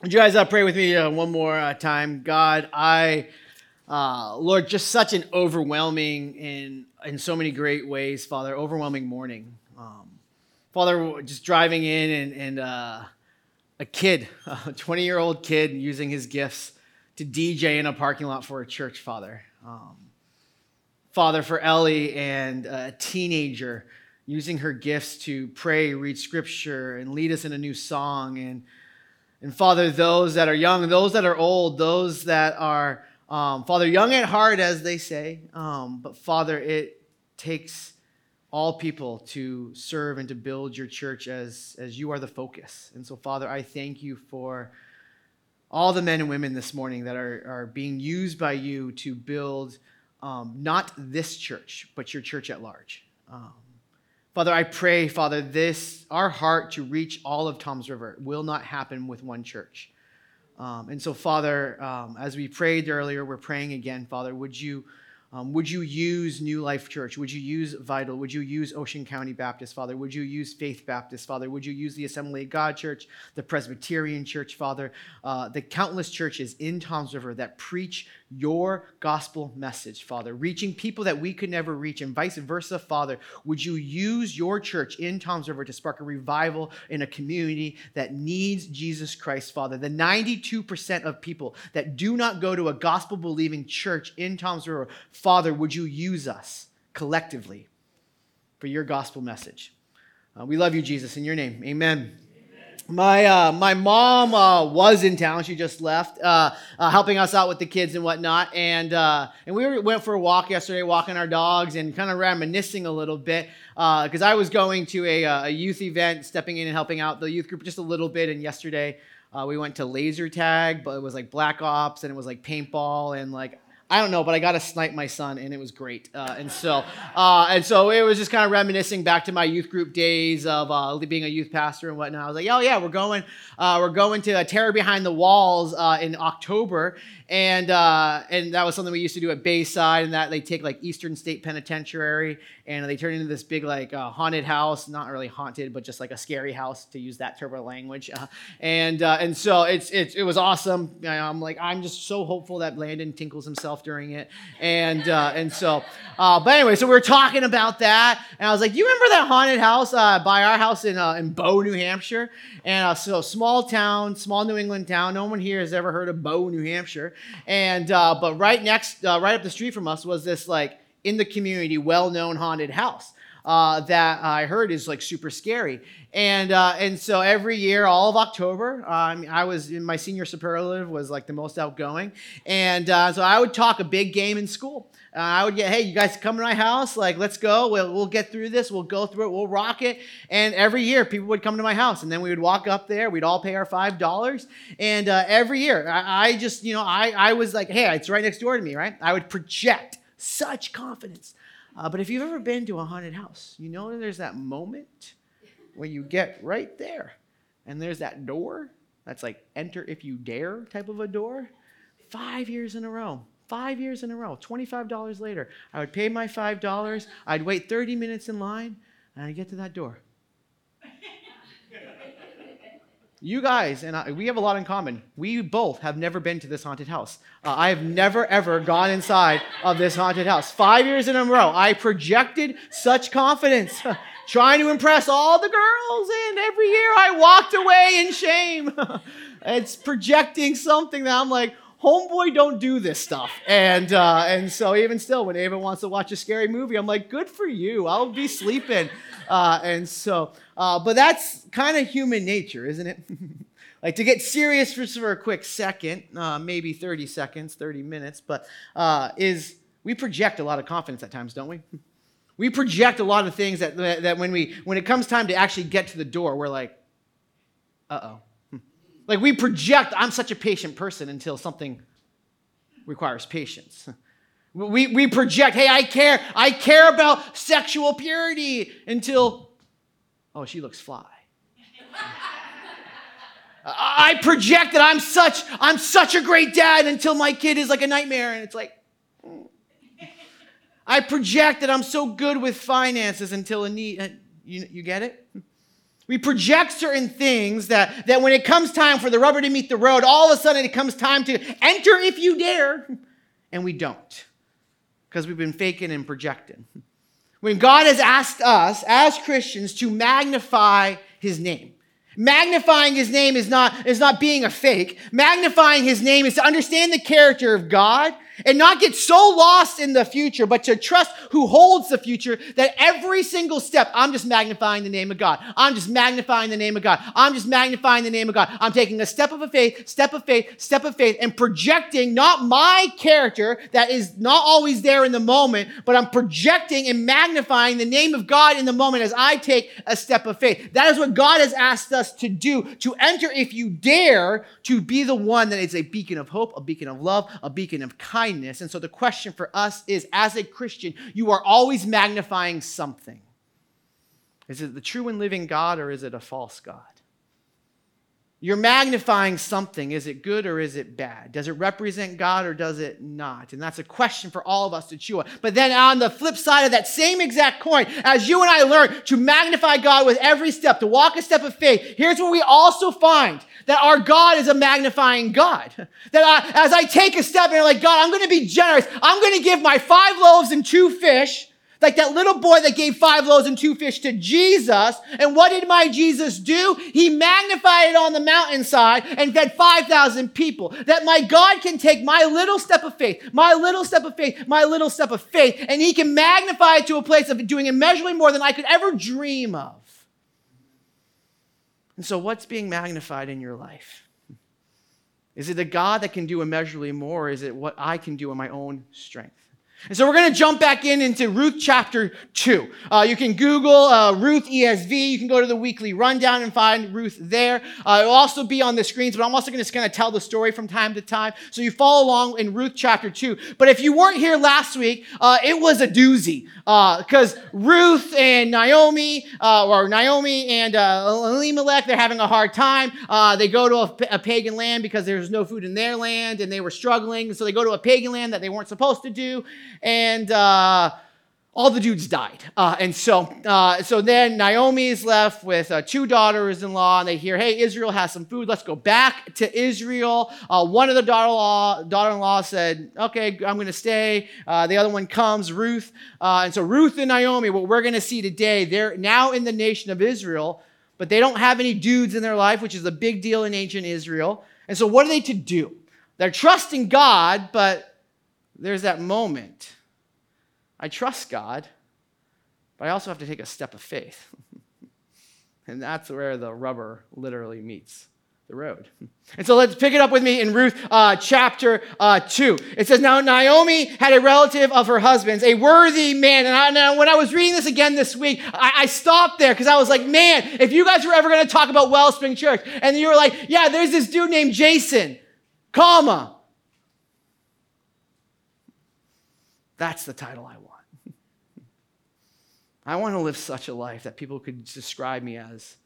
Would you guys uh, pray with me uh, one more uh, time? God, I, uh, Lord, just such an overwhelming in in so many great ways, Father. Overwhelming morning, um, Father. Just driving in and and uh, a kid, a twenty year old kid, using his gifts to DJ in a parking lot for a church, Father. Um, Father, for Ellie and a teenager using her gifts to pray, read scripture, and lead us in a new song and and Father, those that are young, those that are old, those that are, um, Father, young at heart, as they say, um, but Father, it takes all people to serve and to build your church as, as you are the focus. And so, Father, I thank you for all the men and women this morning that are, are being used by you to build um, not this church, but your church at large. Um, Father, I pray, Father, this, our heart to reach all of Toms River will not happen with one church. Um, and so, Father, um, as we prayed earlier, we're praying again, Father, would you um, would you use New Life Church? Would you use Vital? Would you use Ocean County Baptist, Father? Would you use Faith Baptist, Father? Would you use the Assembly of God Church, the Presbyterian Church, Father? Uh, the countless churches in Toms River that preach your gospel message, Father, reaching people that we could never reach, and vice versa, Father. Would you use your church in Toms River to spark a revival in a community that needs Jesus Christ, Father? The 92% of people that do not go to a gospel believing church in Toms River, Father, would you use us collectively for your gospel message? Uh, we love you, Jesus. In your name, amen. My, uh, my mom uh, was in town. She just left, uh, uh helping us out with the kids and whatnot. And, uh, and we were, went for a walk yesterday, walking our dogs and kind of reminiscing a little bit. Because uh, I was going to a, a, youth event, stepping in and helping out the youth group just a little bit. And yesterday we went to laser tag, but it was like black ops and it was like paintball. And like I don't know, but I got to snipe my son, and it was great. Uh, and so, uh, and so it was just kind of reminiscing back to my youth group days of uh, being a youth pastor and whatnot. I was like, oh yeah, we're going, uh, we're going to Terror Behind the Walls uh, in October, and uh, and that was something we used to do at Bayside, and that they take like Eastern State Penitentiary, and they turn into this big like uh, haunted house, not really haunted, but just like a scary house to use that turbo language, uh, and uh, and so it's, it's it was awesome. I'm like I'm just so hopeful that Landon tinkles himself during it, and uh, and so, uh, but anyway, so we were talking about that, and I was like, you remember that haunted house by our house in in Bow, New Hampshire, and so small town, small New England town. No one here has ever heard of Bow, New Hampshire. And uh, but right next, uh, right up the street from us was this like in the community well-known haunted house. Uh, that I heard is like super scary. And uh, and so every year, all of October, um, I was in my senior superlative was like the most outgoing, and uh, so I would talk a big game in school. Uh, I would get, hey, you guys come to my house, like let's go. We'll, we'll get through this. We'll go through it. We'll rock it. And every year, people would come to my house, and then we would walk up there. We'd all pay our five dollars, and uh, every year, I, I just you know I I was like, hey, it's right next door to me, right? I would project such confidence. Uh, but if you've ever been to a haunted house, you know there's that moment where you get right there, and there's that door that's like enter if you dare type of a door. Five years in a row, five years in a row, $25 later, I would pay my $5, I'd wait 30 minutes in line, and I'd get to that door. You guys and I, we have a lot in common. We both have never been to this haunted house. Uh, I have never, ever gone inside of this haunted house. Five years in a row, I projected such confidence, trying to impress all the girls, and every year I walked away in shame. it's projecting something that I'm like, homeboy don't do this stuff and uh, and so even still when ava wants to watch a scary movie i'm like good for you i'll be sleeping uh, and so uh, but that's kind of human nature, isn't it? like to get serious for, a quick second, uh, maybe 30 seconds, 30 minutes, but uh, is we project a lot of confidence at times, don't we? We project a lot of things that, that when, we, when it comes time to actually get to the door, we're like, uh oh. Like we project, I'm such a patient person until something requires patience. We, we project, hey, I care, I care about sexual purity until Oh, she looks fly. I project that I'm such I'm such a great dad until my kid is like a nightmare and it's like mm. I project that I'm so good with finances until a need uh, you, you get it? We project certain things that, that when it comes time for the rubber to meet the road, all of a sudden it comes time to enter if you dare, and we don't because we've been faking and projecting. When God has asked us as Christians to magnify his name, magnifying his name is not, is not being a fake. Magnifying his name is to understand the character of God and not get so lost in the future, but to trust who holds the future that every single step, I'm just magnifying the name of God. I'm just magnifying the name of God. I'm just magnifying the name of God. I'm taking a step of faith, step of faith, step of faith, and projecting not my character that is not always there in the moment, but I'm projecting and magnifying the name of God in the moment as I take a step of faith. That is what God has asked us to do, to enter, if you dare, to be the one that is a beacon of hope, a beacon of love, a beacon of kindness kindness. And so the question for us is as a Christian, you are always magnifying something. Is it the true and living God or is it a false God? You're magnifying something. Is it good or is it bad? Does it represent God or does it not? And that's a question for all of us to chew on. But then on the flip side of that same exact coin, as you and I learn to magnify God with every step, to walk a step of faith, here's where we also find that our God is a magnifying God. That I, as I take a step and I'm like, God, I'm going to be generous. I'm going to give my five loaves and two fish like that little boy that gave five loaves and two fish to Jesus. And what did my Jesus do? He magnified it on the mountainside and fed 5,000 people. That my God can take my little step of faith, my little step of faith, my little step of faith, and he can magnify it to a place of doing immeasurably more than I could ever dream of. And so, what's being magnified in your life? Is it the God that can do immeasurably more, or is it what I can do in my own strength? And so we're going to jump back in into Ruth chapter 2. Uh, you can Google uh, Ruth ESV. You can go to the weekly rundown and find Ruth there. Uh, it'll also be on the screens, but I'm also going to kind of tell the story from time to time. So you follow along in Ruth chapter 2. But if you weren't here last week, uh, it was a doozy because uh, Ruth and Naomi, uh, or Naomi and Elimelech, they're having a hard time. they go to a, a pagan land because there's no food in their land and they were struggling. So they go to a pagan land that they weren't supposed to do and uh, all the dudes died. Uh, and so, uh, so then Naomi is left with uh, two daughters-in-law, and they hear, "Hey, Israel has some food. Let's go back to Israel." Uh, one of the daughter-in-law, daughter-in-law said, "Okay, I'm going to stay." Uh, the other one comes, Ruth, uh, and so Ruth and Naomi. What we're going to see today, they're now in the nation of Israel, but they don't have any dudes in their life, which is a big deal in ancient Israel. And so, what are they to do? They're trusting God, but there's that moment. I trust God, but I also have to take a step of faith. and that's where the rubber literally meets the road. And so let's pick it up with me in Ruth uh, chapter uh, 2. It says, Now Naomi had a relative of her husband's, a worthy man. And I, now, when I was reading this again this week, I, I stopped there because I was like, Man, if you guys were ever going to talk about Wellspring Church, and you were like, Yeah, there's this dude named Jason, comma, That's the title I want. I want to live such a life that people could describe me as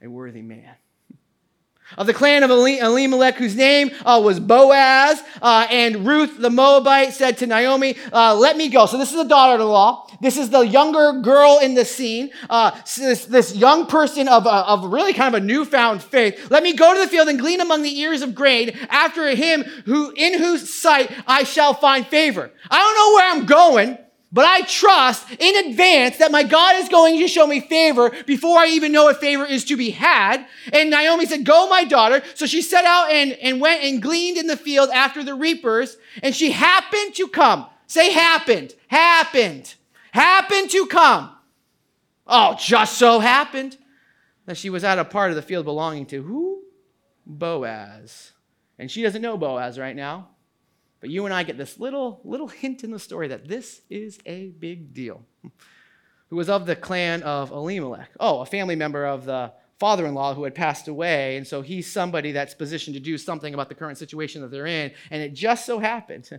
a worthy man. Of the clan of Elimelech, whose name uh, was Boaz, uh, and Ruth the Moabite said to Naomi, uh, Let me go. So, this is the daughter in law. This is the younger girl in the scene. Uh, this, this young person of, uh, of really kind of a newfound faith. Let me go to the field and glean among the ears of grain after him who, in whose sight I shall find favor. I don't know where I'm going. But I trust in advance that my God is going to show me favor before I even know if favor is to be had. And Naomi said, Go, my daughter. So she set out and, and went and gleaned in the field after the reapers. And she happened to come. Say, happened. Happened. Happened to come. Oh, just so happened that she was at a part of the field belonging to who? Boaz. And she doesn't know Boaz right now. But you and I get this little, little hint in the story that this is a big deal. Who was of the clan of Elimelech. Oh, a family member of the father in law who had passed away. And so he's somebody that's positioned to do something about the current situation that they're in. And it just so happened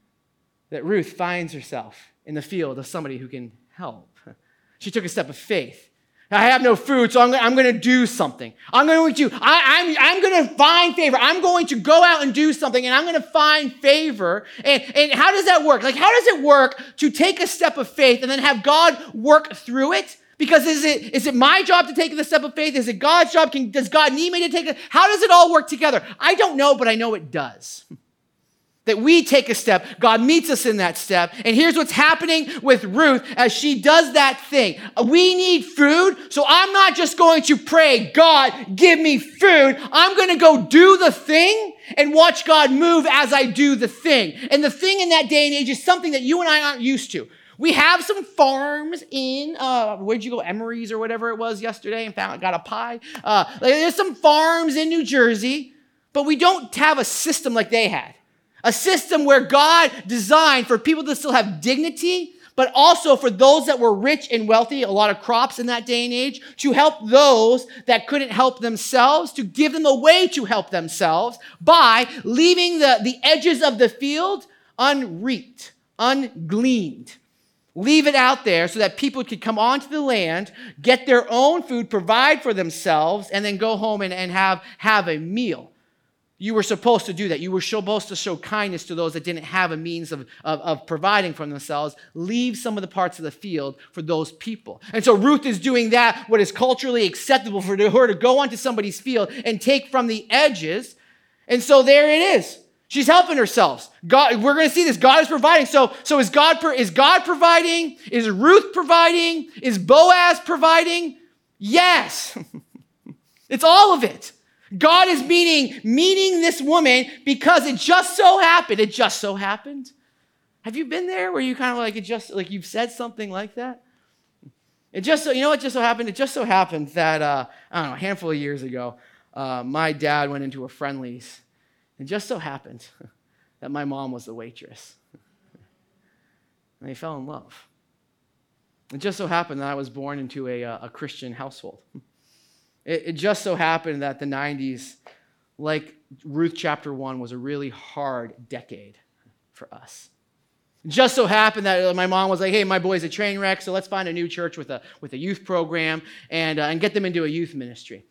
that Ruth finds herself in the field of somebody who can help. She took a step of faith. I have no food, so I'm, I'm going to do something. I'm going to, I, I'm, I'm going to find favor. I'm going to go out and do something, and I'm going to find favor. And, and how does that work? Like, how does it work to take a step of faith and then have God work through it? Because is it, is it my job to take the step of faith? Is it God's job? Can, does God need me to take it? How does it all work together? I don't know, but I know it does. That we take a step, God meets us in that step. And here's what's happening with Ruth as she does that thing. We need food, so I'm not just going to pray, God, give me food. I'm going to go do the thing and watch God move as I do the thing. And the thing in that day and age is something that you and I aren't used to. We have some farms in uh, where'd you go, Emery's or whatever it was yesterday, and found got a pie. Uh, like, there's some farms in New Jersey, but we don't have a system like they had. A system where God designed for people to still have dignity, but also for those that were rich and wealthy, a lot of crops in that day and age, to help those that couldn't help themselves, to give them a way to help themselves by leaving the, the edges of the field unreaped, ungleaned. Leave it out there so that people could come onto the land, get their own food, provide for themselves, and then go home and, and have, have a meal. You were supposed to do that. You were supposed to show kindness to those that didn't have a means of, of, of, providing for themselves. Leave some of the parts of the field for those people. And so Ruth is doing that, what is culturally acceptable for her to go onto somebody's field and take from the edges. And so there it is. She's helping herself. God, we're going to see this. God is providing. So, so is God is God providing? Is Ruth providing? Is Boaz providing? Yes. it's all of it. God is meeting, meeting this woman because it just so happened. It just so happened. Have you been there where you kind of like it just like you've said something like that? It just so you know what just so happened. It just so happened that uh, I don't know a handful of years ago, uh, my dad went into a Friendly's, It just so happened that my mom was the waitress, and they fell in love. It just so happened that I was born into a, uh, a Christian household. It, it just so happened that the 90s, like Ruth chapter 1, was a really hard decade for us. Just so happened that my mom was like, hey, my boy's a train wreck, so let's find a new church with a, with a youth program and, uh, and get them into a youth ministry.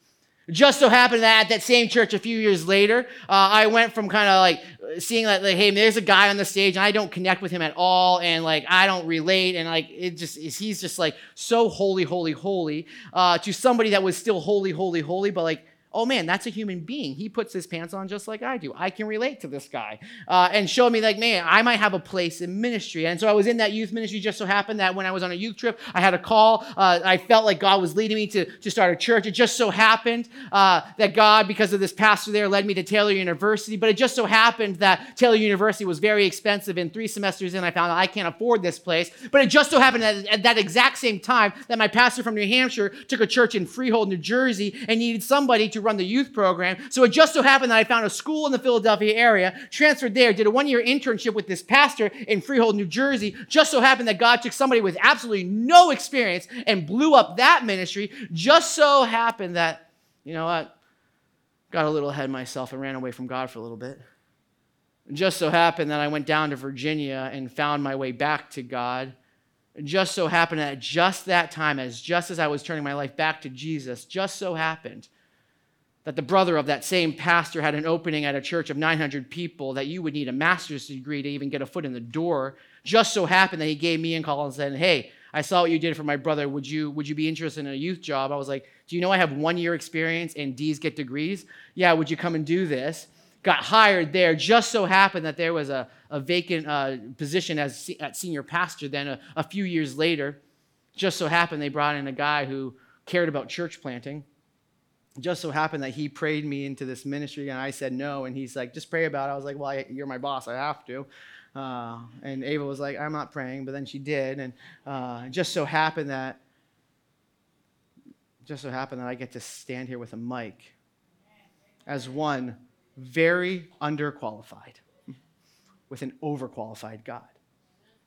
Just so happened that at that same church a few years later, uh, I went from kind of like seeing that, like, hey, there's a guy on the stage and I don't connect with him at all, and like I don't relate, and like it just he's just like so holy, holy, holy, uh, to somebody that was still holy, holy, holy, but like oh man, that's a human being. He puts his pants on just like I do. I can relate to this guy. Uh, and show me, like, man, I might have a place in ministry. And so I was in that youth ministry. Just so happened that when I was on a youth trip, I had a call. Uh, I felt like God was leading me to, to start a church. It just so happened uh, that God, because of this pastor there, led me to Taylor University. But it just so happened that Taylor University was very expensive. And three semesters in, I found I can't afford this place. But it just so happened that at that exact same time that my pastor from New Hampshire took a church in Freehold, New Jersey, and needed somebody to run the youth program. So it just so happened that I found a school in the Philadelphia area, transferred there, did a one year internship with this pastor in Freehold, New Jersey. Just so happened that God took somebody with absolutely no experience and blew up that ministry. Just so happened that, you know what, got a little ahead myself and ran away from God for a little bit. It just so happened that I went down to Virginia and found my way back to God. Just so happened that just that time, as just as I was turning my life back to Jesus, just so happened that the brother of that same pastor had an opening at a church of 900 people that you would need a master's degree to even get a foot in the door. Just so happened that he gave me a call and said, Hey, I saw what you did for my brother. Would you, would you be interested in a youth job? I was like, Do you know I have one year experience and D's get degrees? Yeah, would you come and do this? Got hired there. Just so happened that there was a, a vacant uh, position as at senior pastor. Then a, a few years later, just so happened they brought in a guy who cared about church planting just so happened that he prayed me into this ministry and I said no. And he's like, just pray about it. I was like, well, I, you're my boss. I have to. Uh, and Ava was like, I'm not praying, but then she did. And uh, just so happened that, just so happened that I get to stand here with a mic as one very underqualified with an overqualified God.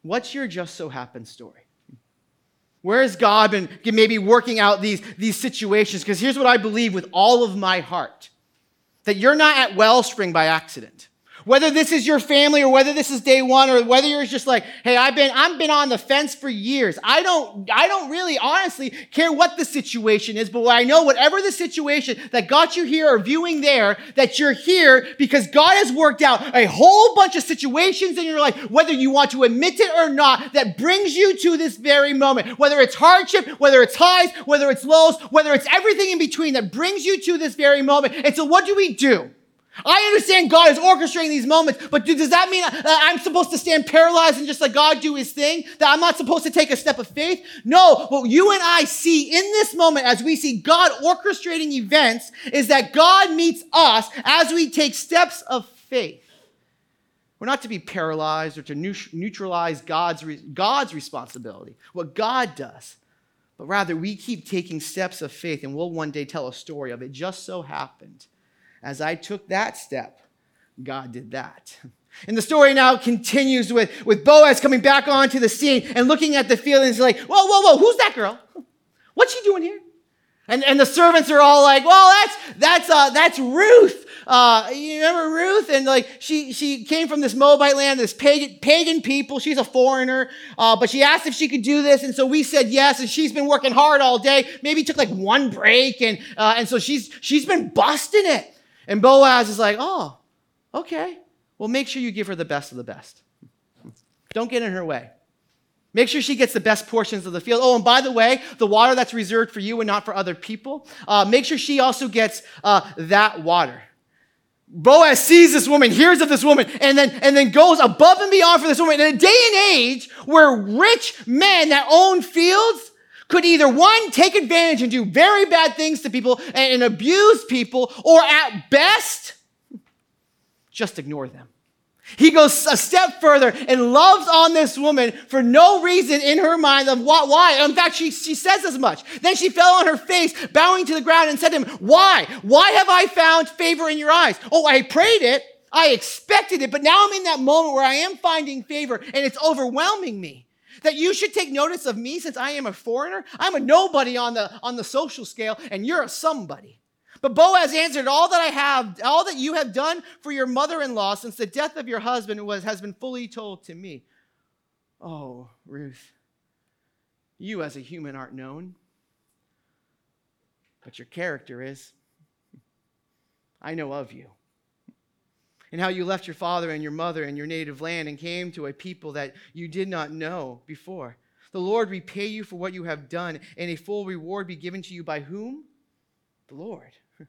What's your just so happened story? Where has God been maybe working out these, these situations? Because here's what I believe with all of my heart that you're not at Wellspring by accident. Whether this is your family or whether this is day one or whether you're just like, hey, I've been, I've been on the fence for years. I don't, I don't really honestly care what the situation is, but I know whatever the situation that got you here or viewing there, that you're here because God has worked out a whole bunch of situations in your life, whether you want to admit it or not, that brings you to this very moment. Whether it's hardship, whether it's highs, whether it's lows, whether it's everything in between that brings you to this very moment. And so what do we do? I understand God is orchestrating these moments, but does that mean I'm supposed to stand paralyzed and just let God do his thing? That I'm not supposed to take a step of faith? No, what you and I see in this moment as we see God orchestrating events is that God meets us as we take steps of faith. We're not to be paralyzed or to neutralize God's, God's responsibility, what God does, but rather we keep taking steps of faith and we'll one day tell a story of it just so happened as I took that step, God did that. And the story now continues with, with Boaz coming back onto the scene and looking at the field and he's like, whoa, whoa, whoa, who's that girl? What's she doing here? And, and the servants are all like, well, that's, that's, uh, that's Ruth. Uh, you remember Ruth? And like, she, she came from this Moabite land, this pagan, pagan people. She's a foreigner. Uh, but she asked if she could do this. And so we said yes. And she's been working hard all day. Maybe took like one break. And, uh, and so she's, she's been busting it. And Boaz is like, oh, okay. Well, make sure you give her the best of the best. Don't get in her way. Make sure she gets the best portions of the field. Oh, and by the way, the water that's reserved for you and not for other people, uh, make sure she also gets uh, that water. Boaz sees this woman, hears of this woman, and then, and then goes above and beyond for this woman. In a day and age where rich men that own fields could either one, take advantage and do very bad things to people and, and abuse people, or at best, just ignore them. He goes a step further and loves on this woman for no reason in her mind of what, why. In fact, she, she says as much. Then she fell on her face, bowing to the ground, and said to him, Why? Why have I found favor in your eyes? Oh, I prayed it. I expected it. But now I'm in that moment where I am finding favor and it's overwhelming me that you should take notice of me since I am a foreigner? I'm a nobody on the, on the social scale, and you're a somebody. But Boaz answered, All that I have, all that you have done for your mother in law since the death of your husband was, has been fully told to me. Oh, Ruth, you as a human aren't known, but your character is. I know of you and how you left your father and your mother and your native land and came to a people that you did not know before. The Lord repay you for what you have done, and a full reward be given to you by whom? The Lord.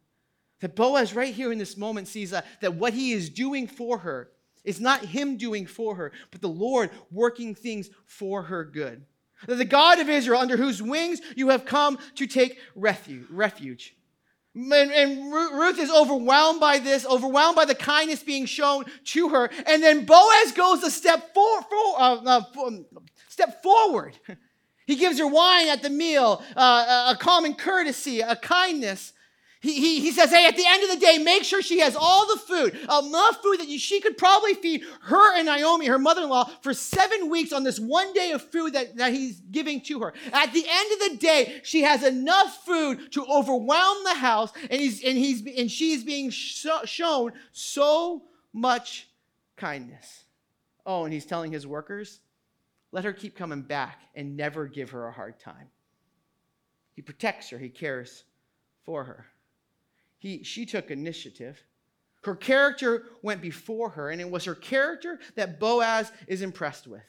That Boaz, right here in this moment, sees uh, that what he is doing for her is not him doing for her, but the Lord working things for her good. That the God of Israel, under whose wings you have come to take refuge. And, and, Ruth is overwhelmed by this, overwhelmed by the kindness being shown to her. And then Boaz goes a step, for, for, uh, uh, step forward. He gives her wine at the meal, uh, a common courtesy, a kindness. He, he, he says, hey, at the end of the day, make sure she has all the food, enough food that she could probably feed her and Naomi, her mother in law, for seven weeks on this one day of food that, that he's giving to her. At the end of the day, she has enough food to overwhelm the house, and, he's, and, he's, and she's being sh- shown so much kindness. Oh, and he's telling his workers, let her keep coming back and never give her a hard time. He protects her, he cares for her he, she took initiative. Her character went before her, and it was her character that Boaz is impressed with.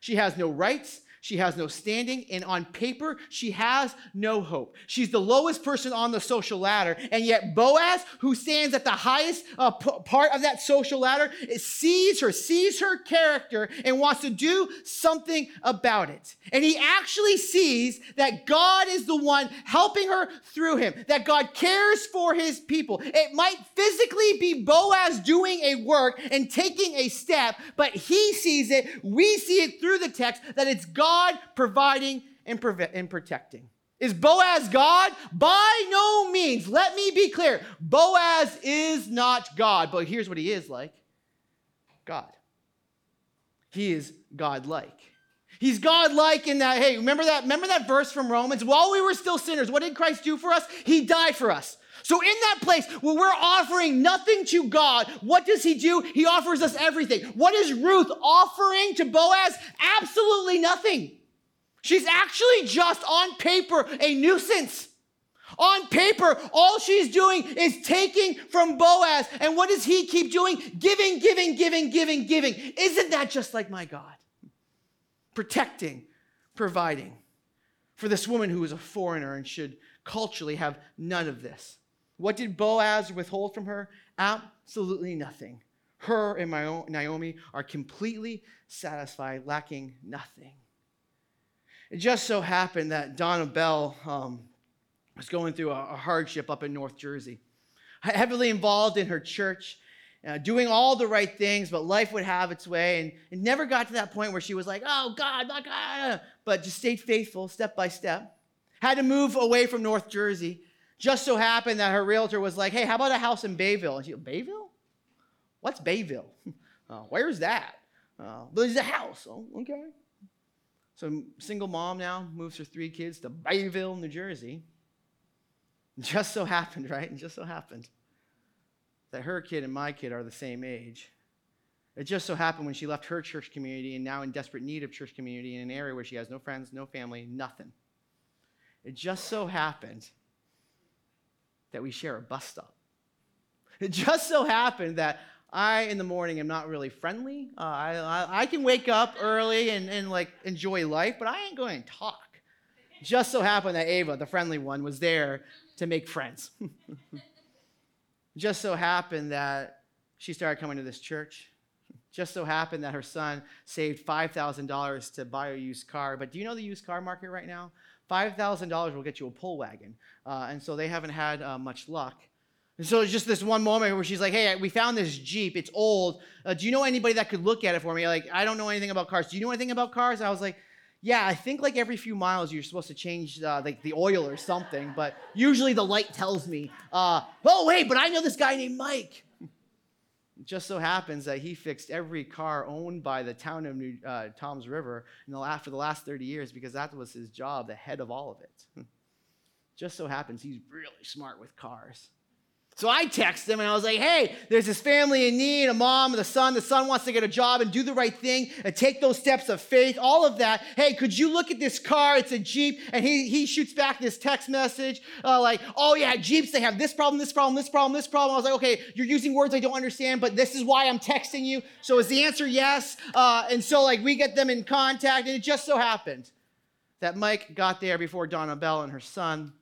She has no rights, she has no standing, and on paper, she has no hope. She's the lowest person on the social ladder, and yet Boaz, who stands at the highest uh, p- part of that social ladder, sees her, sees her character, and wants to do something about it. And he actually sees that God is the one helping her through him, that God cares for his people. It might physically be Boaz doing a work and taking a step, but he sees it, we see it through the text, that it's God God providing and, and protecting. Is Boaz God? By no means. Let me be clear. Boaz is not God, but here's what he is like God. He is God like. He's God like in that, hey, remember that, remember that verse from Romans? While we were still sinners, what did Christ do for us? He died for us. So, in that place where we're offering nothing to God, what does He do? He offers us everything. What is Ruth offering to Boaz? Absolutely nothing. She's actually just on paper a nuisance. On paper, all she's doing is taking from Boaz. And what does he keep doing? Giving, giving, giving, giving, giving. Isn't that just like my God? Protecting, providing for this woman who is a foreigner and should culturally have none of this. What did Boaz withhold from her? Absolutely nothing. Her and Naomi are completely satisfied, lacking nothing. It just so happened that Donna Bell um, was going through a, a, hardship up in North Jersey, heavily involved in her church, uh, doing all the right things, but life would have its way. And it never got to that point where she was like, oh, God, my God, but just stayed faithful step by step. Had to move away from North Jersey just so happened that her realtor was like, hey, how about a house in Bayville? And she, Bayville? What's Bayville? Uh, where's that? Uh, there's a house. Oh, okay. So, single mom now moves her three kids to Bayville, New Jersey. Just so happened, right? And just so happened that her kid and my kid are the same age. It just so happened when she left her church community and now in desperate need of church community in an area where she has no friends, no family, nothing. It just so happened that we share a bus stop. It just so happened that I, in the morning, am not really friendly. Uh, I, I, I, can wake up early and, and like enjoy life, but I ain't going to talk. Just so happened that Ava, the friendly one, was there to make friends. just so happened that she started coming to this church. Just so happened that her son saved $5,000 to buy a used car. But do you know the used car market right now? $5,000 will get you a pull wagon. Uh, and so they haven't had uh, much luck. And so it's just this one moment where she's like, hey, we found this Jeep. It's old. Uh, do you know anybody that could look at it for me? Like, I don't know anything about cars. Do you know anything about cars? I was like, yeah, I think like every few miles you're supposed to change uh, like the oil or something, but usually the light tells me, uh, oh, wait, but I know this guy named Mike. Just so happens that he fixed every car owned by the town of New, uh, Toms River in the, after the last 30 years because that was his job, the head of all of it. just so happens he's really smart with cars. So I text him and I was like, hey, there's this family in need, a mom and a son. The son wants to get a job and do the right thing and take those steps of faith, all of that. Hey, could you look at this car? It's a Jeep. And he, he shoots back this text message uh, like, oh, yeah, Jeeps, they have this problem, this problem, this problem, this problem. I was like, okay, you're using words I don't understand, but this is why I'm texting you. So is the answer yes? Uh, and so, like, we get them in contact. And it just so happened that Mike got there before Donna Bell and her son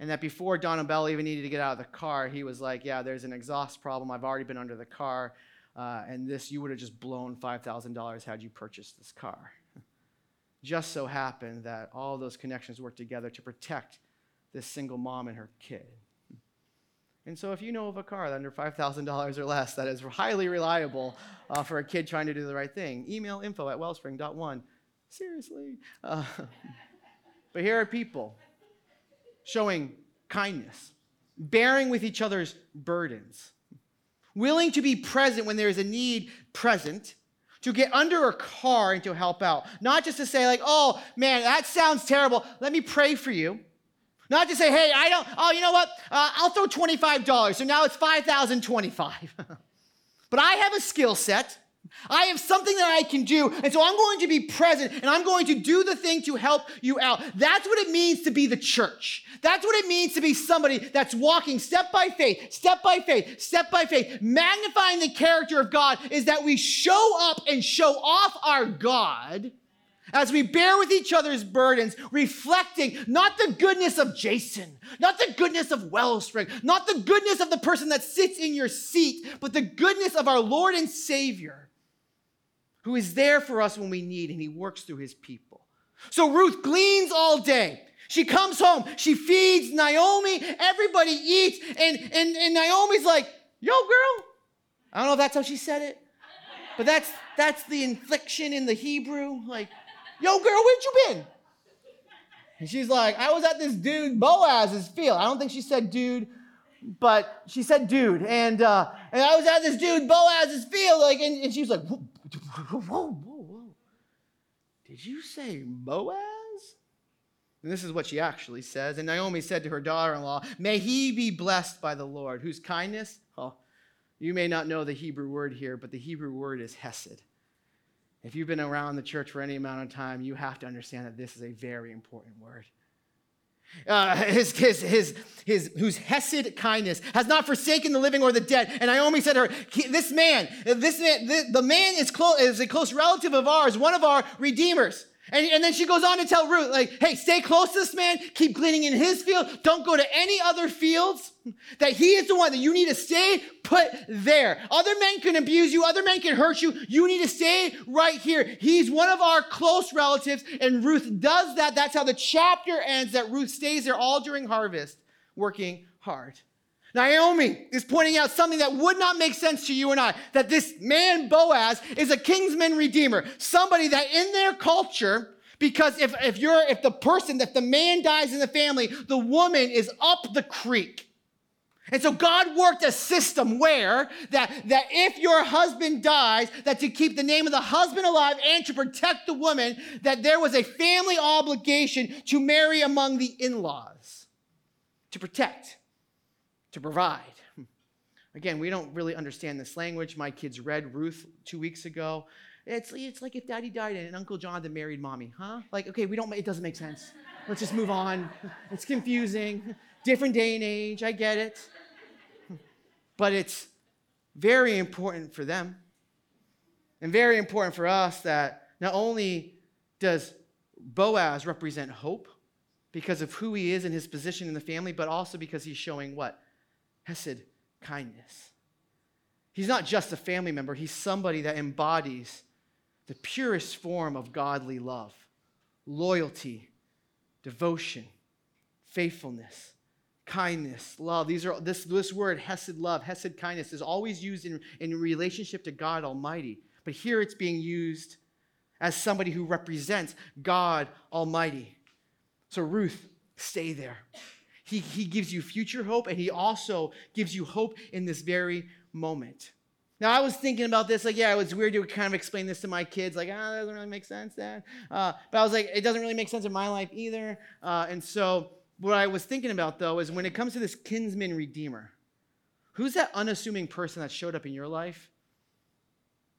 and that before Donna Bell even needed to get out of the car, he was like, Yeah, there's an exhaust problem. I've already been under the car. Uh, and this, you would have just blown $5,000 had you purchased this car. just so happened that all those connections worked together to protect this single mom and her kid. And so, if you know of a car under $5,000 or less that is highly reliable uh, for a kid trying to do the right thing, email info at wellspring.one. Seriously. Uh, but here are people showing kindness, bearing with each other's burdens, willing to be present when there is a need present, to get under a car and to help out. Not just to say, like, oh man, that sounds terrible. Let me pray for you. Not to say, hey, I don't, oh, you know what? Uh, I'll throw $25. So now it's 5,025. but I have a skill set. I have something that I can do, and so I'm going to be present and I'm going to do the thing to help you out. That's what it means to be the church. That's what it means to be somebody that's walking step by faith, step by faith, step by faith. Magnifying the character of God is that we show up and show off our God as we bear with each other's burdens, reflecting not the goodness of Jason, not the goodness of Wellspring, not the goodness of the person that sits in your seat, but the goodness of our Lord and Savior who is there for us when we need, and he works through his people. So Ruth gleans all day. She comes home, she feeds Naomi, everybody eats, and, and, and Naomi's like, yo, girl. I don't know if that's how she said it, but that's that's the inflection in the Hebrew. Like, yo, girl, where'd you been? And she's like, I was at this dude Boaz's field. I don't think she said dude, but she said dude. And uh, and I was at this dude Boaz's field, like, and, and she was like, whoa, whoa, whoa. Did you say Boaz? And this is what she actually says. And Naomi said to her daughter in law, May he be blessed by the Lord, whose kindness, oh, you may not know the Hebrew word here, but the Hebrew word is hesed. If you've been around the church for any amount of time, you have to understand that this is a very important word. Uh, his, his, his, his, whose hesed kindness has not forsaken the living or the dead. And Naomi said to her, This man, this man, the, the man is, close, is a close relative of ours, one of our redeemers. And, and then she goes on to tell Ruth, like, hey, stay close to this man, keep gleaning in his field, don't go to any other fields. That he is the one that you need to stay put there. Other men can abuse you, other men can hurt you. You need to stay right here. He's one of our close relatives, and Ruth does that. That's how the chapter ends, that Ruth stays there all during harvest, working hard. Naomi is pointing out something that would not make sense to you and I that this man, Boaz, is a kinsman redeemer, somebody that in their culture, because if, if you're, if the person, if the man dies in the family, the woman is up the creek. And so God worked a system where that, that if your husband dies, that to keep the name of the husband alive and to protect the woman, that there was a family obligation to marry among the in-laws to protect to provide. Again, we don't really understand this language. My kids read Ruth two weeks ago. It's, it's like if daddy died and Uncle John Jonathan married mommy, huh? Like, okay, we don't, it doesn't make sense. Let's just move on. It's confusing. Different day and age, I get it. But it's very important for them and very important for us that not only does Boaz represent hope because of who he is and his position in the family, but also because he's showing what? Hesed, kindness. He's not just a family member, he's somebody that embodies the purest form of godly love loyalty, devotion, faithfulness, kindness, love. These are this, this word, Hesed love, Hesed kindness, is always used in, in relationship to God Almighty. But here it's being used as somebody who represents God Almighty. So, Ruth, stay there. He, he gives you future hope, and he also gives you hope in this very moment. Now, I was thinking about this, like, yeah, it was weird to kind of explain this to my kids, like, ah, oh, that doesn't really make sense, Dad. Uh, but I was like, it doesn't really make sense in my life either. Uh, and so, what I was thinking about, though, is when it comes to this kinsman redeemer, who's that unassuming person that showed up in your life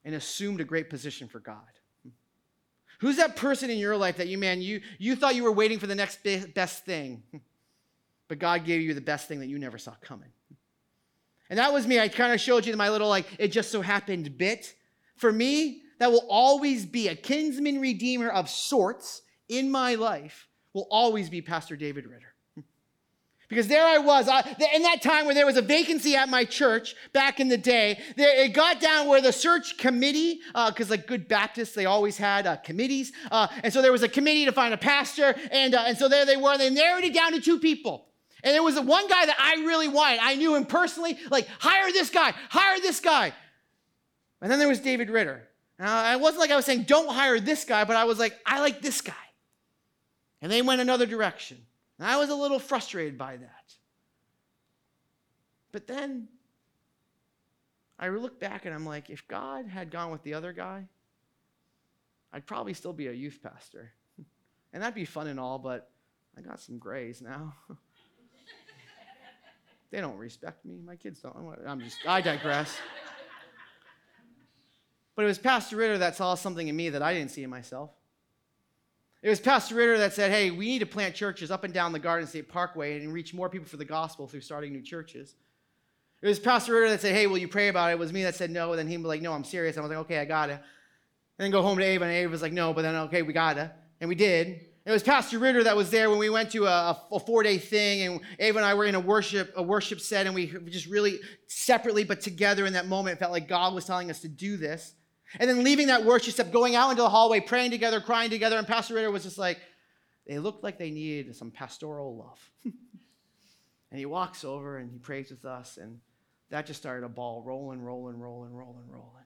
and assumed a great position for God? Who's that person in your life that you, man, you, you thought you were waiting for the next best thing? but God gave you the best thing that you never saw coming. And that was me. I kind of showed you my little, like, it just so happened bit. For me, that will always be a kinsman redeemer of sorts in my life, will always be Pastor David Ritter. Because there I was, I, in that time where there was a vacancy at my church back in the day, there, it got down where the search committee, because uh, like good Baptists, they always had uh, committees. Uh, and so there was a committee to find a pastor. And, uh, and so there they were. They narrowed it down to two people. And there was the one guy that I really wanted. I knew him personally, like, hire this guy, hire this guy. And then there was David Ritter. Now, it wasn't like I was saying, don't hire this guy, but I was like, I like this guy. And they went another direction. And I was a little frustrated by that. But then I look back and I'm like, if God had gone with the other guy, I'd probably still be a youth pastor. And that'd be fun and all, but I got some grays now. They don't respect me. My kids don't. I'm just, I digress. But it was Pastor Ritter that saw something in me that I didn't see in myself. It was Pastor Ritter that said, hey, we need to plant churches up and down the Garden State Parkway and reach more people for the gospel through starting new churches. It was Pastor Ritter that said, hey, will you pray about it? It was me that said no. And then he was like, no, I'm serious. I was like, okay, I got it. And then go home to Ava, and Ava was like, no, but then, okay, we got it. And we did. It was Pastor Ritter that was there when we went to a, a four day thing, and Ava and I were in a worship a worship set, and we just really separately but together in that moment felt like God was telling us to do this. And then leaving that worship set, going out into the hallway, praying together, crying together, and Pastor Ritter was just like, they looked like they needed some pastoral love. and he walks over and he prays with us, and that just started a ball rolling, rolling, rolling, rolling, rolling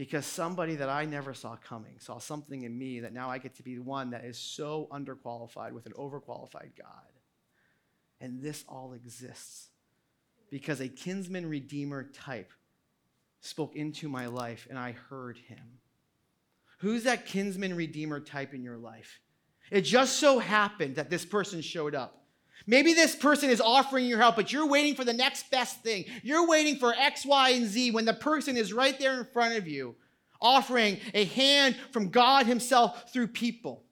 because somebody that I never saw coming saw something in me that now I get to be the one that is so underqualified with an overqualified God. And this all exists because a kinsman redeemer type spoke into my life and I heard him. Who's that kinsman redeemer type in your life? It just so happened that this person showed up. Maybe this person is offering your help, but you're waiting for the next best thing. You're waiting for X, Y, and Z when the person is right there in front of you, offering a hand from God Himself through people.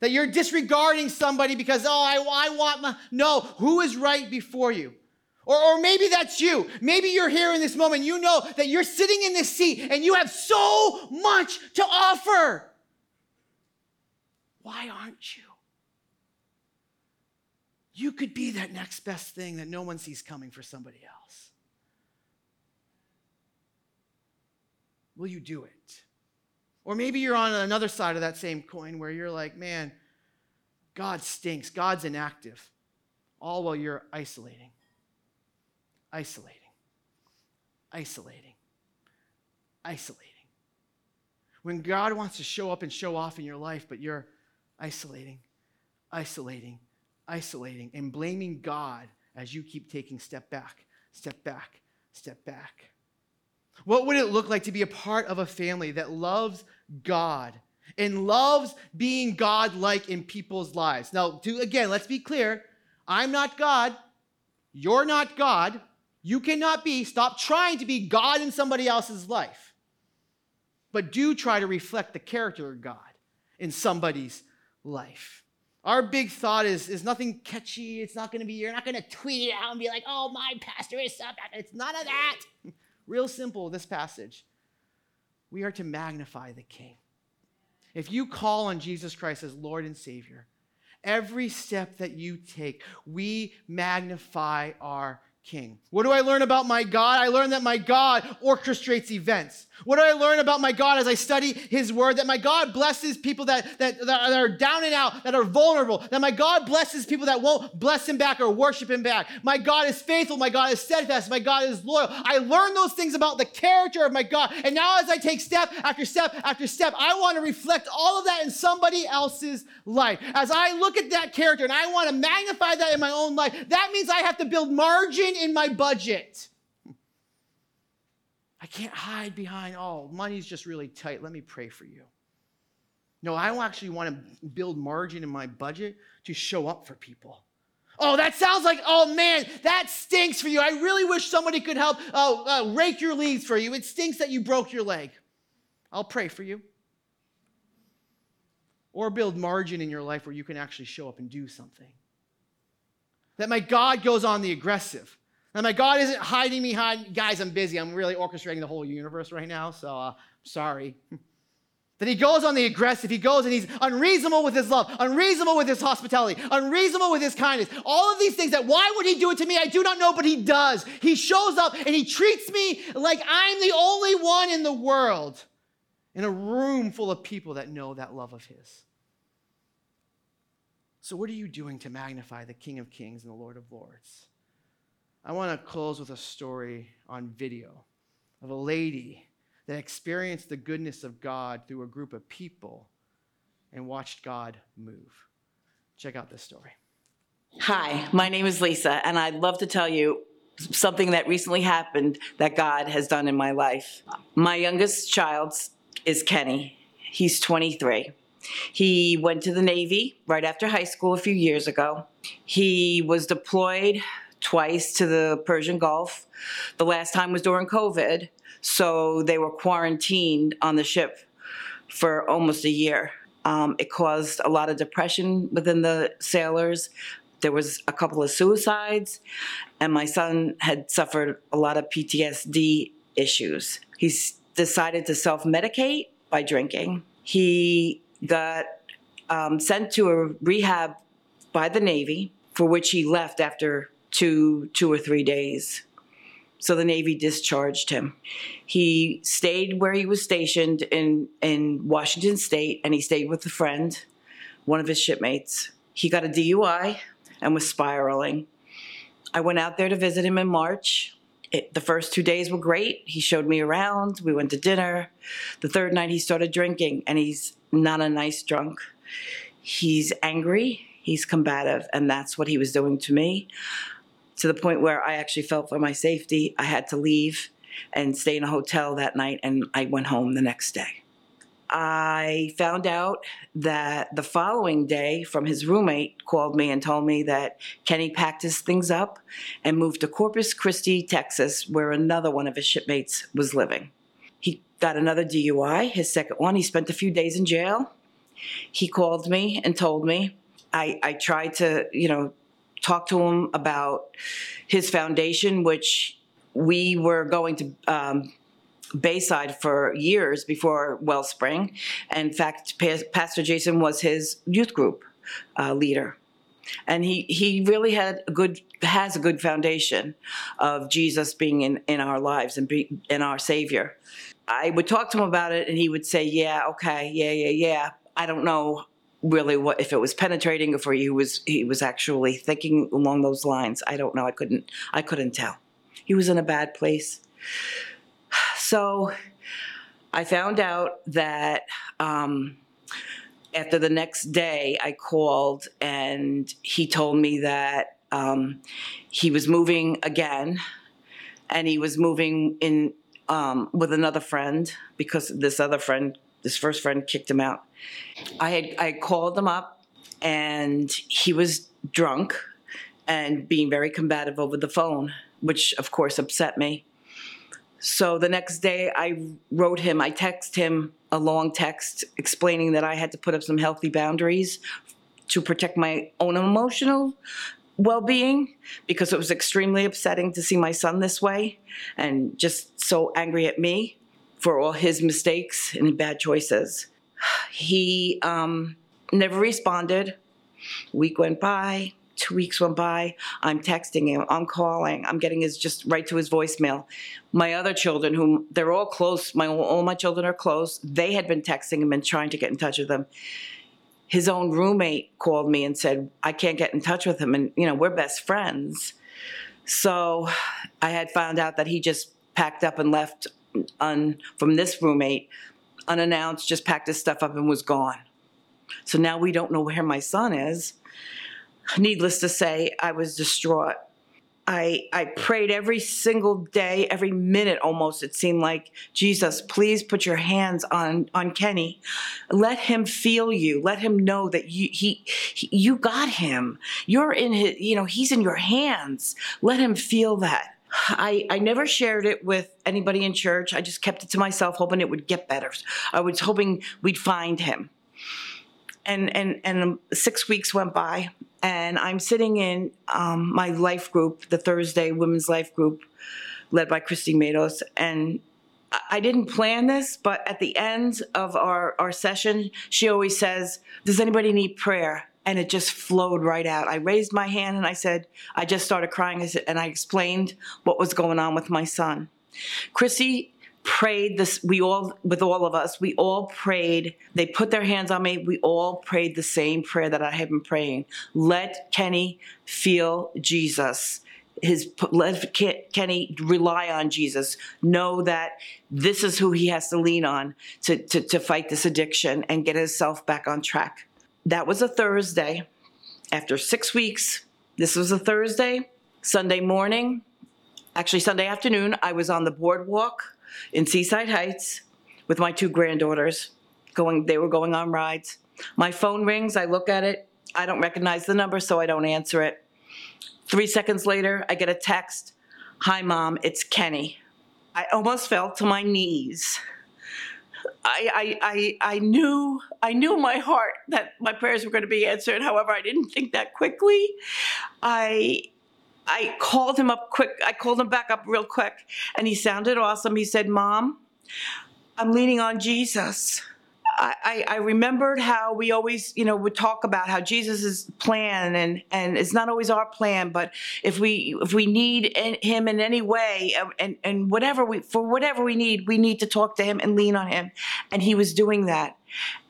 That you're disregarding somebody because, oh, I, I want my. No, who is right before you? Or, or maybe that's you. Maybe you're here in this moment. You know that you're sitting in this seat and you have so much to offer. Why aren't you? You could be that next best thing that no one sees coming for somebody else. Will you do it? Or maybe you're on another side of that same coin where you're like, man, God stinks. God's inactive. All while you're isolating isolating, isolating, isolating. When God wants to show up and show off in your life, but you're isolating, isolating, isolating, and blaming God as you keep taking step back, step back, step back. What would it look like to be a part of a family that loves God and loves being God like in people's lives? Now, to, again, let's be clear I'm not God. You're not God. You cannot be, stop trying to be God in somebody else's life, but do try to reflect the character of God in somebody's life. Our big thought is, is nothing catchy. It's not going to be, you're not going to tweet it out and be like, oh, my pastor is up. It's none of that. Real simple, this passage. We are to magnify the King. If you call on Jesus Christ as Lord and Savior, every step that you take, we magnify our king. What do I learn about my God? I learn that my God orchestrates events. What do I learn about my God as I study his word? That my God blesses people that, that, that are down and out, that are vulnerable. That my God blesses people that won't bless him back or worship him back. My God is faithful. My God is steadfast. My God is loyal. I learn those things about the character of my God. And now as I take step after step after step, I want to reflect all of that in somebody else's life. As I look at that character and I want to magnify that in my own life, that means I have to build margin in my budget. I can't hide behind, oh, money's just really tight. Let me pray for you. No, I actually want to build margin in my budget to show up for people. Oh, that sounds like, oh man, that stinks for you. I really wish somebody could help uh, uh, rake your leaves for you. It stinks that you broke your leg. I'll pray for you. Or build margin in your life where you can actually show up and do something. That my God goes on the aggressive. And my God isn't hiding behind, guys, I'm busy. I'm really orchestrating the whole universe right now, so uh, sorry. that he goes on the aggressive. He goes and he's unreasonable with his love, unreasonable with his hospitality, unreasonable with his kindness. All of these things that why would he do it to me? I do not know, but he does. He shows up and he treats me like I'm the only one in the world in a room full of people that know that love of his. So, what are you doing to magnify the King of Kings and the Lord of Lords? I want to close with a story on video of a lady that experienced the goodness of God through a group of people and watched God move. Check out this story. Hi, my name is Lisa, and I'd love to tell you something that recently happened that God has done in my life. My youngest child is Kenny. He's 23. He went to the Navy right after high school a few years ago. He was deployed twice to the Persian Gulf. The last time was during COVID, so they were quarantined on the ship for almost a year. Um, it caused a lot of depression within the sailors. There was a couple of suicides, and my son had suffered a lot of PTSD issues. He's decided to self medicate by drinking. He got um, sent to a rehab by the Navy, for which he left after two, two or three days. So the Navy discharged him. He stayed where he was stationed in, in Washington State, and he stayed with a friend, one of his shipmates. He got a DUI and was spiraling. I went out there to visit him in March. It, the first two days were great. He showed me around. We went to dinner. The third night, he started drinking, and he's not a nice drunk. He's angry, he's combative, and that's what he was doing to me to the point where I actually felt for my safety, I had to leave and stay in a hotel that night, and I went home the next day. I found out that the following day from his roommate called me and told me that Kenny packed his things up and moved to Corpus Christi, Texas, where another one of his shipmates was living. He got another DUI, his second one. He spent a few days in jail. He called me and told me. I, I tried to, you know, talk to him about his foundation, which we were going to um, Bayside for years before Wellspring. In fact, Pastor Jason was his youth group uh, leader. And he, he really had a good has a good foundation of Jesus being in, in our lives and be in our Savior. I would talk to him about it, and he would say, "Yeah, okay, yeah, yeah, yeah." I don't know really what if it was penetrating, if he was he was actually thinking along those lines. I don't know. I couldn't I couldn't tell. He was in a bad place. So I found out that um, after the next day, I called and he told me that um, he was moving again and he was moving in um, with another friend because this other friend, this first friend, kicked him out. I had I called him up and he was drunk and being very combative over the phone, which of course upset me. So the next day, I wrote him, I texted him a long text explaining that I had to put up some healthy boundaries to protect my own emotional well being because it was extremely upsetting to see my son this way and just so angry at me for all his mistakes and bad choices. He um, never responded. Week went by, two weeks went by. I'm texting him. I'm calling. I'm getting his just right to his voicemail. My other children, whom they're all close, my all my children are close. They had been texting him and trying to get in touch with him. His own roommate called me and said, "I can't get in touch with him," and you know we're best friends. So I had found out that he just packed up and left un, from this roommate unannounced, just packed his stuff up and was gone. So now we don't know where my son is. Needless to say, I was distraught. I, I prayed every single day, every minute almost. It seemed like, Jesus, please put your hands on, on Kenny. Let him feel you. Let him know that you, he, he, you got him. You're in his, you know, he's in your hands. Let him feel that. I, I never shared it with anybody in church. I just kept it to myself, hoping it would get better. I was hoping we'd find him. And, and, and six weeks went by and I'm sitting in um, my life group, the Thursday Women's Life Group, led by Christy Matos, and I didn't plan this, but at the end of our, our session, she always says, Does anybody need prayer? And it just flowed right out. I raised my hand and I said, I just started crying. And I explained what was going on with my son. Chrissy prayed this we all with all of us we all prayed. They put their hands on me. We all prayed the same prayer that i have been praying. Let kenny feel jesus. His let kenny rely on jesus. Know that this is who he has to lean on to, to, to fight this addiction and get himself back on track that was a thursday after six weeks this was a thursday sunday morning actually sunday afternoon i was on the boardwalk in Seaside Heights with my two granddaughters. Going, they were going on rides. My phone rings. I look at it. I don't recognize the number, so I don't answer it. Three seconds later, I get a text. Hi, mom. It's Kenny. I almost fell to my knees. I, I, I, knew I knew in my heart that my prayers were going to be answered. However, I didn't think that quickly. I I called him up quick. I called him back up real quick, and he sounded awesome. He said, "Mom, I'm leaning on Jesus." I, I, remembered how we always, you know, would talk about how Jesus' plan and and it's not always our plan, but if we if we need in, him in any way and and whatever we for whatever we need, we need to talk to him and lean on him, and he was doing that,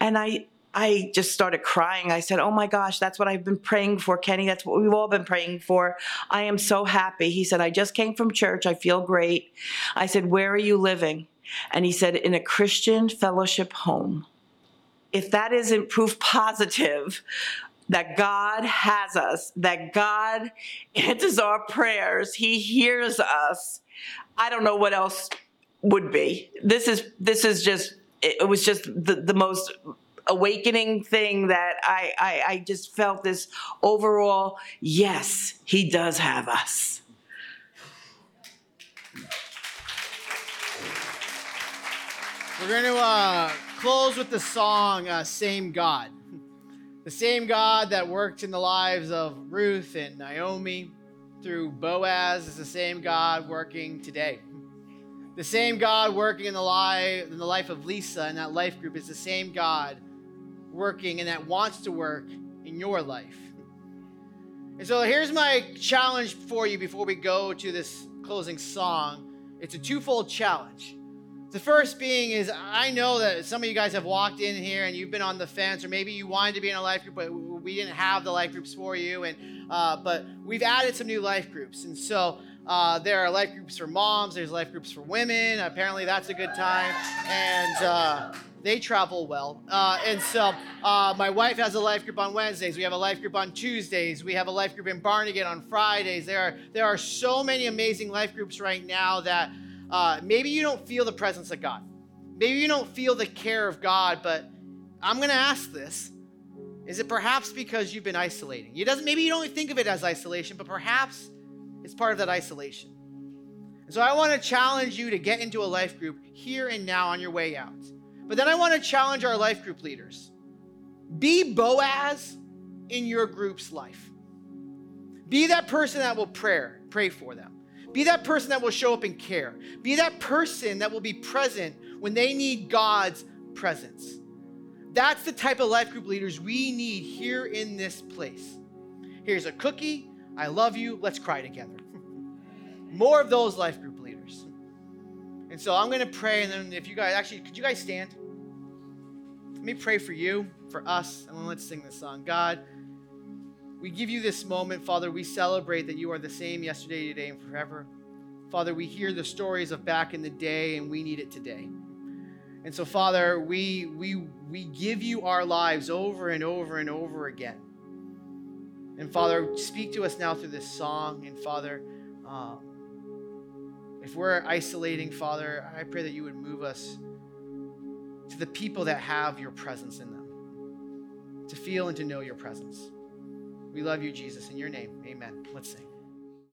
and I I just started crying. I said, Oh my gosh, that's what I've been praying for, Kenny. That's what we've all been praying for. I am so happy. He said, I just came from church. I feel great. I said, Where are you living? And he said, In a Christian fellowship home. If that isn't proof positive that God has us, that God answers our prayers, He hears us, I don't know what else would be. This is this is just it, was just the, the most awakening thing that I, I I just felt this overall yes he does have us We're going to uh, close with the song uh, Same God. The same God that worked in the lives of Ruth and Naomi through Boaz is the same God working today. The same God working in the life in the life of Lisa and that life group is the same God working and that wants to work in your life. And so here's my challenge for you before we go to this closing song. It's a twofold challenge. The first being is I know that some of you guys have walked in here and you've been on the fence, or maybe you wanted to be in a life group, but we didn't have the life groups for you. And uh, but we've added some new life groups, and so uh, there are life groups for moms. There's life groups for women. Apparently, that's a good time, and uh, they travel well. Uh, and so uh, my wife has a life group on Wednesdays. We have a life group on Tuesdays. We have a life group in Barnegat on Fridays. There are there are so many amazing life groups right now that uh, maybe you don't feel the presence of God. Maybe you don't feel the care of God, but I'm going to ask this. Is it perhaps because you've been isolating? Doesn't, maybe you don't think of it as isolation, but perhaps it's part of that isolation. And so I want to challenge you to get into a life group here and now on your way out. But then I want to challenge our life group leaders. Be Boaz in your group's life. Be that person that will pray, pray for them. Be that person that will show up and care. Be that person that will be present when they need God's presence. That's the type of life group leaders we need here in this place. Here's a cookie. I love you. Let's cry together. More of those life group leaders. And so I'm going to pray, and then if you guys actually, could you guys stand? Let me pray for you, for us, and then let's sing this song. God, we give you this moment, Father. We celebrate that you are the same yesterday, today, and forever. Father, we hear the stories of back in the day, and we need it today. And so, Father, we, we, we give you our lives over and over and over again. And Father, speak to us now through this song. And Father, um, if we're isolating, Father, I pray that you would move us to the people that have your presence in them, to feel and to know your presence. We love you, Jesus. In your name, amen. Let's sing.